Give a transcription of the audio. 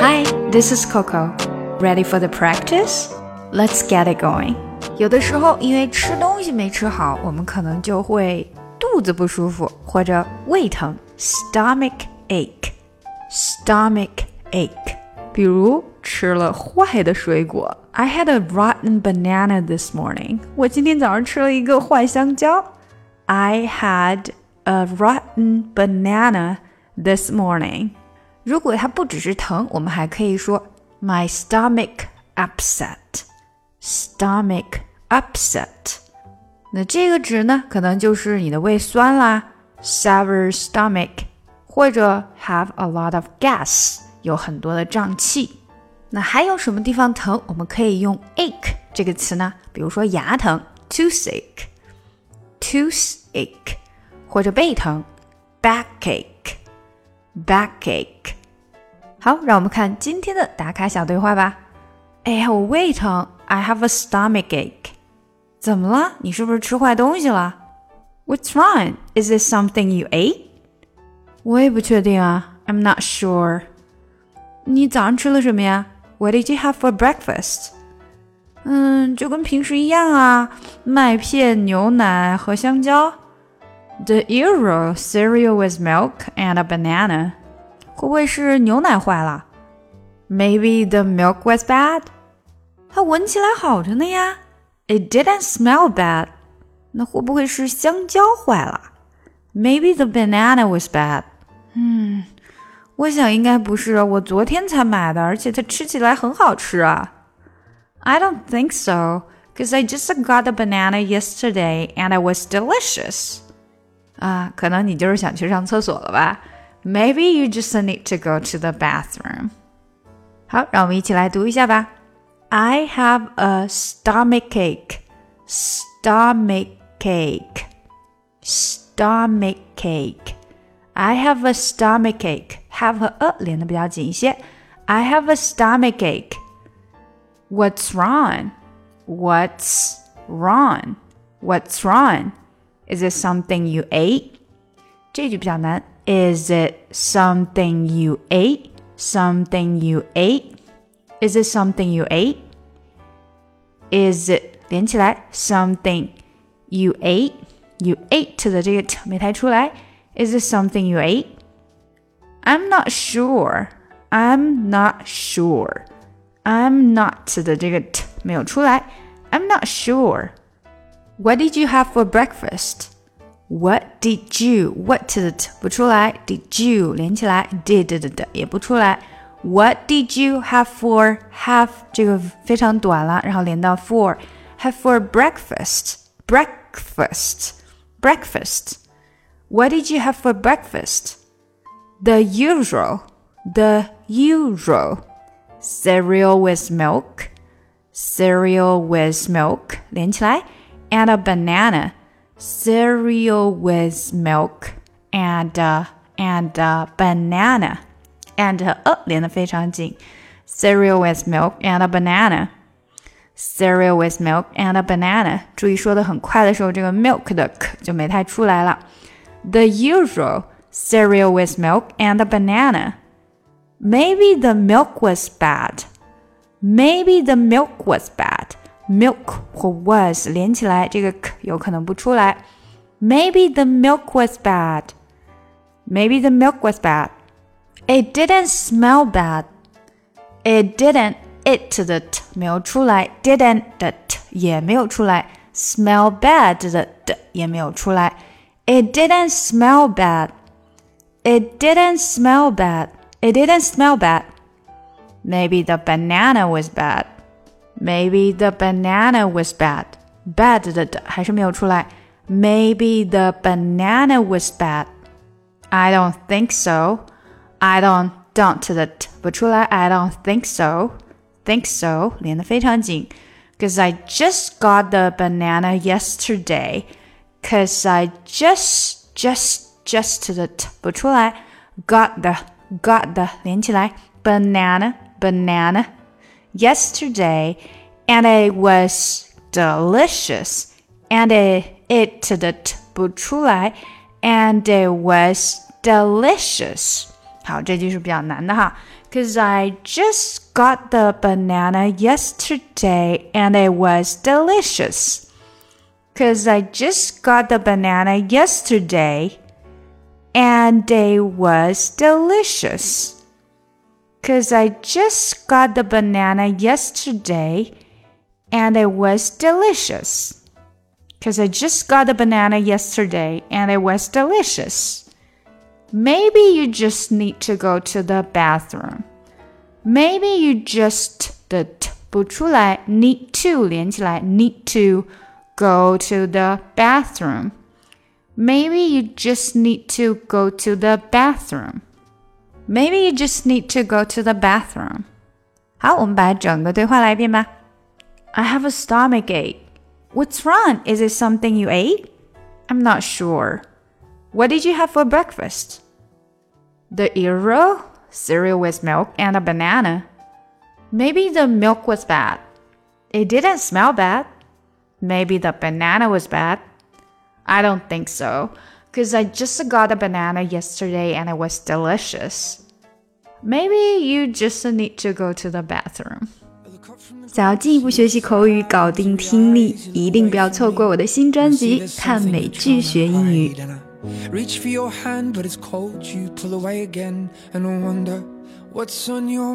Hi, this is Coco. Ready for the practice? Let's get it going. 有的时候，因为吃东西没吃好，我们可能就会肚子不舒服或者胃疼，stomach ache，stomach ache。比如吃了坏的水果，I had a rotten banana this morning。我今天早上吃了一个坏香蕉。I had a rotten banana this morning。 如果它不只是疼，我们还可以说 My stomach upset. Stomach upset. 那这个指呢，可能就是你的胃酸啦，sour stomach，或者 have a lot of gas，有很多的胀气。那还有什么地方疼？我们可以用 ache 这个词呢？比如说牙疼，toothache，toothache，或者背疼 ，backache，backache。好，让我们看今天的打卡小对话吧。哎呀，我胃疼，I have a stomach ache。怎么了？你是不是吃坏东西了？What's wrong? Is it something you ate? 我也不确定啊，I'm not sure。你早上吃了什么呀？What did you have for breakfast? 嗯，就跟平时一样啊，麦片、牛奶和香蕉。 The usual cereal with milk and a banana. 会不会是牛奶坏了？Maybe the milk was bad。它闻起来好着呢呀。It didn't smell bad。那会不会是香蕉坏了？Maybe the banana was bad。嗯，我想应该不是，我昨天才买的，而且它吃起来很好吃啊。I don't think so, because I just got the banana yesterday and it was delicious. 啊，可能你就是想去上厕所了吧？Maybe you just need to go to the bathroom. 好，让我们一起来读一下吧。I have a stomach ache. Stomach ache. Stomach ache. I have a stomach ache. Have 和 a 连的比较紧一些。I have a stomach ache. What's wrong? What's wrong? What's wrong? Is it something you ate? 这句比较难。is it something you ate? Something you ate? Is it something you ate? Is it 连起来 something you ate? You ate 的这个 t 没抬出来。Is it something you ate? I'm not sure. I'm not sure. I'm not 的这个 t 没有出来。I'm not sure. What did you have for breakfast? What did you? What 的 t 不出来，Did you 连起来，did 的的也不出来。What did you have for have 这个非常短了，然后连到 for have for breakfast breakfast breakfast. What did you have for breakfast? The usual the usual cereal with milk cereal with milk 连起来 and a banana cereal with milk and uh, and uh, banana and 和 a 连得非常紧，cereal with milk and a banana。cereal with milk and a banana。注意说的很快的时候，这个 milk 的 k 就没太出来了。The usual cereal with milk and a banana. Maybe the milk was bad. Maybe the milk was bad. Milk 和 was 连起来，这个 k 有可能不出来。Maybe the milk was bad. Maybe the milk was bad. It didn't smell bad. It didn't. It 的 t 没有出来，didn't 的 t 也没有出来，smell bad 的 d 也没有出来。It didn't smell bad. It didn't smell bad. It didn't smell bad. Maybe the banana was bad. Maybe the banana was bad. Bad 的的还是没有出来。Maybe the banana was bad. I don't think so. I don't don't 的 t 不出来。I don't think so. Think so 连得非常紧。Cause I just got the banana yesterday. Cause I just just just 的 t 不出来。Got the got the 连起来。Banana banana yesterday, and it was delicious, and it it 的 t 不出来，and it was delicious, 好，这句是比较难的哈。Cause I just got the banana yesterday and it was delicious. Cause I just got the banana yesterday and it was delicious. Cause I just got the banana yesterday and it was delicious. Cause I just got the banana yesterday and it was delicious. Maybe you just need to go to the bathroom. Maybe you just 的 t 不出来，need to 连起来，need to go to the bathroom. Maybe you just need to go to the bathroom. Maybe you just need to go to the bathroom. 好，我们把整个对话来一遍吧。I have a stomach ache. What's wrong? Is it something you ate? I'm not sure. What did you have for breakfast? The euro, cereal with milk and a banana. Maybe the milk was bad. It didn't smell bad. Maybe the banana was bad. I don't think so, because I just got a banana yesterday and it was delicious. Maybe you just need to go to the bathroom. 想要进一步学习口语，搞定听力，一定不要错过我的新专辑《看美剧学英语》。Reach for your hand, but it's cold. You pull away again and wonder what's on your